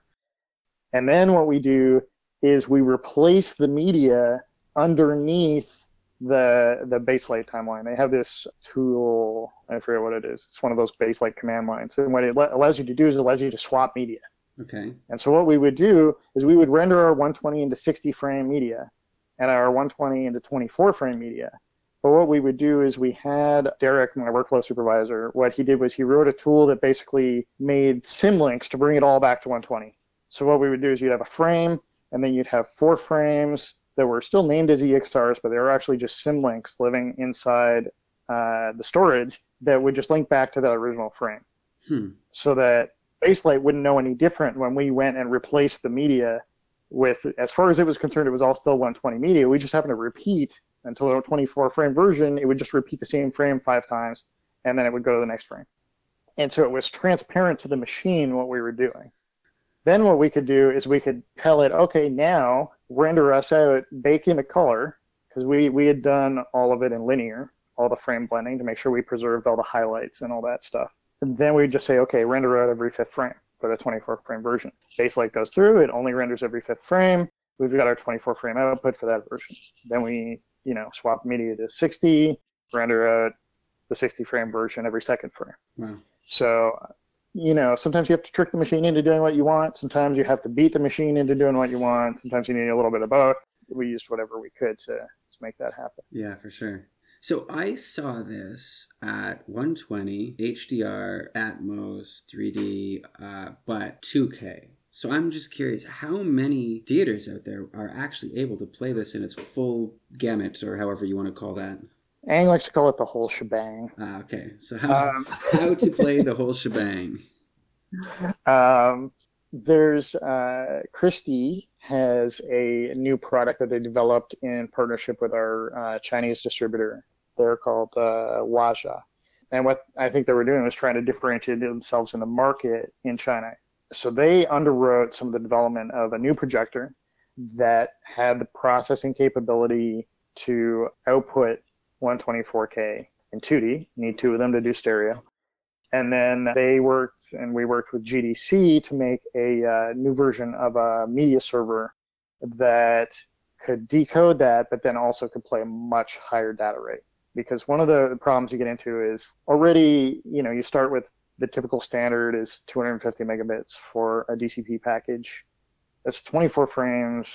And then what we do is we replace the media underneath the the baselight timeline. They have this tool, I forget what it is. It's one of those baselight command lines. And what it allows you to do is it allows you to swap media. Okay. And so what we would do is we would render our 120 into 60 frame media and our 120 into 24 frame media. But what we would do is we had Derek, my workflow supervisor, what he did was he wrote a tool that basically made symlinks to bring it all back to 120. So what we would do is you'd have a frame and then you'd have four frames that were still named as EXRs, but they were actually just symlinks living inside uh, the storage that would just link back to that original frame. Hmm. So that Baselight wouldn't know any different when we went and replaced the media with, as far as it was concerned, it was all still 120 media. We just happened to repeat until a 24 frame version, it would just repeat the same frame five times, and then it would go to the next frame. And so it was transparent to the machine what we were doing. Then what we could do is we could tell it, okay, now render us out, in a color, because we, we had done all of it in linear, all the frame blending to make sure we preserved all the highlights and all that stuff. And then we would just say, okay, render out every fifth frame for the 24 frame version. Baselight goes through, it only renders every fifth frame. We've got our 24 frame output for that version. Then we, you know, swap media to 60, render out the 60 frame version every second frame. Wow. So, you know, sometimes you have to trick the machine into doing what you want. Sometimes you have to beat the machine into doing what you want. Sometimes you need a little bit of both. We used whatever we could to, to make that happen. Yeah, for sure. So I saw this at 120 HDR, Atmos, 3D, uh, but 2K. So I'm just curious, how many theaters out there are actually able to play this in its full gamut, or however you want to call that? Ang likes to call it the whole shebang. Ah, okay. So how um, how to play the whole shebang? Um, there's uh, Christie has a new product that they developed in partnership with our uh, Chinese distributor. They're called uh, Huaxia. And what I think they were doing was trying to differentiate themselves in the market in China. So they underwrote some of the development of a new projector that had the processing capability to output 124K in 2D. You need two of them to do stereo. And then they worked, and we worked with GDC to make a uh, new version of a media server that could decode that, but then also could play a much higher data rate. Because one of the problems you get into is already, you know, you start with the typical standard is 250 megabits for a DCP package. That's 24 frames.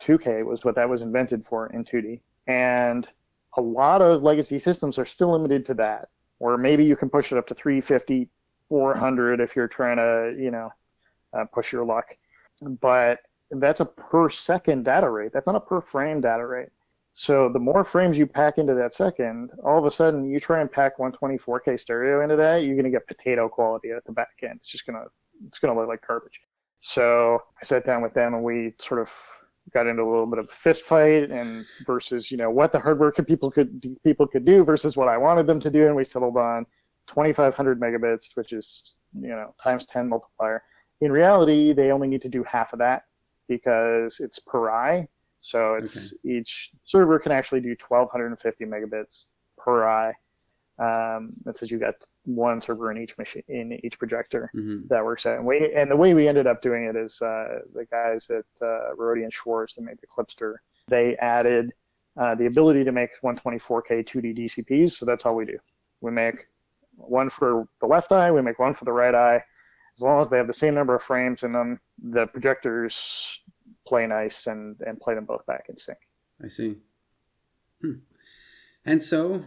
2K was what that was invented for in 2D. And a lot of legacy systems are still limited to that or maybe you can push it up to 350 400 if you're trying to you know uh, push your luck. But that's a per second data rate. That's not a per frame data rate. So the more frames you pack into that second all of a sudden you try and pack 124k stereo into that you're going to get potato quality at the back end. It's just going to it's going to look like garbage. So i sat down with them and we sort of got into a little bit of a fist fight and versus you know what the hardware could people could people could do versus what I wanted them to do, and we settled on 2,500 megabits, which is you know times 10 multiplier. In reality, they only need to do half of that because it's per eye. So it's okay. each server can actually do 1,250 megabits per eye um, that says you got one server in each machine in each projector mm-hmm. that works out. And we and the way we ended up doing it is uh, the guys at uh, Rohde and Schwarz that made the Clipster, They added uh, the ability to make 124K 2D DCPs. So that's all we do. We make one for the left eye. We make one for the right eye. As long as they have the same number of frames in them, the projectors play nice and and play them both back in sync. I see. Hmm. And so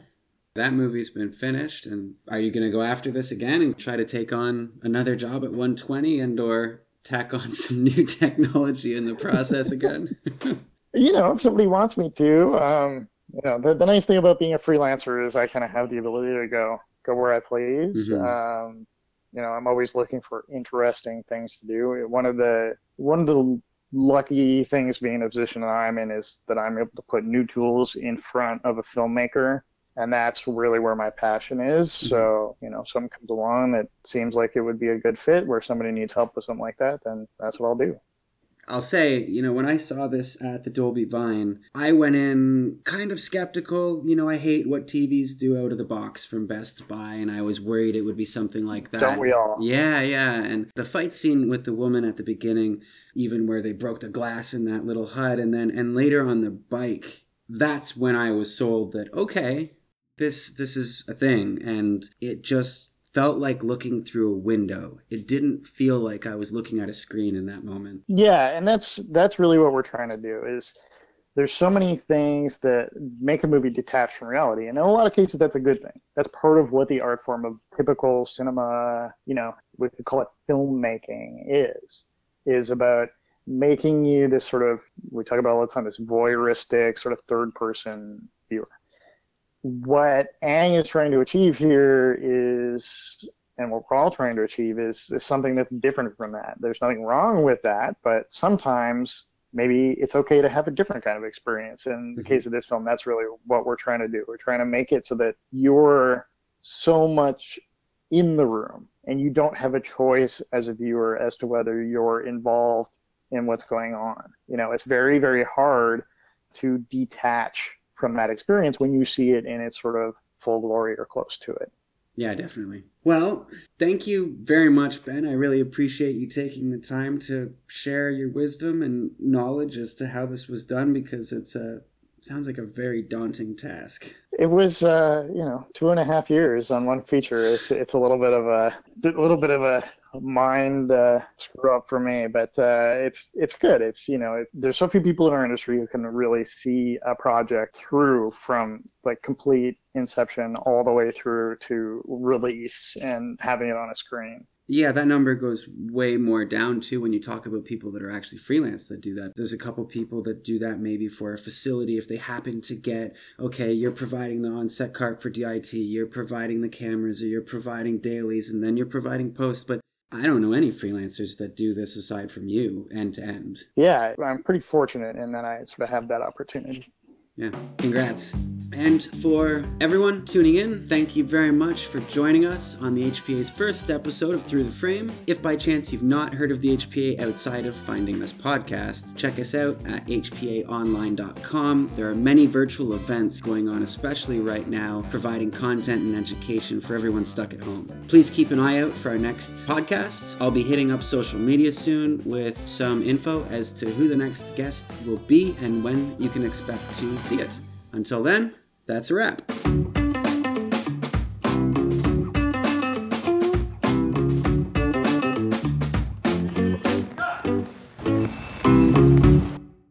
That movie's been finished, and are you going to go after this again and try to take on another job at 120 and or tack on some new technology in the process again? you know, if somebody wants me to, um, you know, the, the nice thing about being a freelancer is I kind of have the ability to go go where I please. Mm-hmm. Um, you know, I'm always looking for interesting things to do. One of the one of the lucky things being in the position that I'm in is that I'm able to put new tools in front of a filmmaker. And that's really where my passion is. Mm-hmm. So, you know, something comes along that seems like it would be a good fit where somebody needs help with something like that, then that's what I'll do. I'll say, you know, when I saw this at the Dolby Vine, I went in kind of skeptical. You know, I hate what TVs do out of the box from Best Buy, and I was worried it would be something like that. Don't we all? Yeah, yeah. And the fight scene with the woman at the beginning, even where they broke the glass in that little hut, and then and later on the bike, that's when I was sold that okay, this this is a thing, and it just felt like looking through a window. It didn't feel like I was looking at a screen in that moment. Yeah, and that's that's really what we're trying to do is there's so many things that make a movie detached from reality. And in a lot of cases that's a good thing. That's part of what the art form of typical cinema, you know, we could call it filmmaking is, is about making you this sort of we talk about all the time, this voyeuristic sort of third person viewer what Ang is trying to achieve here is, and what we're all trying to achieve is, is something that's different from that. There's nothing wrong with that, but sometimes maybe it's okay to have a different kind of experience. In the mm-hmm. case of this film, that's really what we're trying to do. We're trying to make it so that you're so much in the room and you don't have a choice as a viewer as to whether you're involved in what's going on. You know, it's very, very hard to detach from that experience when you see it in its sort of full glory or close to it. Yeah, definitely. Well, thank you very much, Ben. I really appreciate you taking the time to share your wisdom and knowledge as to how this was done because it's a sounds like a very daunting task. It was, uh, you know, two and a half years on one feature. It's it's a little bit of a a little bit of a mind uh, screw up for me, but uh, it's it's good. It's you know, it, there's so few people in our industry who can really see a project through from like complete inception all the way through to release and having it on a screen. Yeah, that number goes way more down too when you talk about people that are actually freelance that do that. There's a couple people that do that maybe for a facility if they happen to get, okay, you're providing the on set cart for DIT, you're providing the cameras, or you're providing dailies, and then you're providing post. But I don't know any freelancers that do this aside from you end to end. Yeah, I'm pretty fortunate in that I sort of have that opportunity. Yeah, congrats. And for everyone tuning in, thank you very much for joining us on the HPA's first episode of Through the Frame. If by chance you've not heard of the HPA outside of finding this podcast, check us out at hpaonline.com. There are many virtual events going on, especially right now, providing content and education for everyone stuck at home. Please keep an eye out for our next podcast. I'll be hitting up social media soon with some info as to who the next guest will be and when you can expect to see it. Until then, that's a wrap.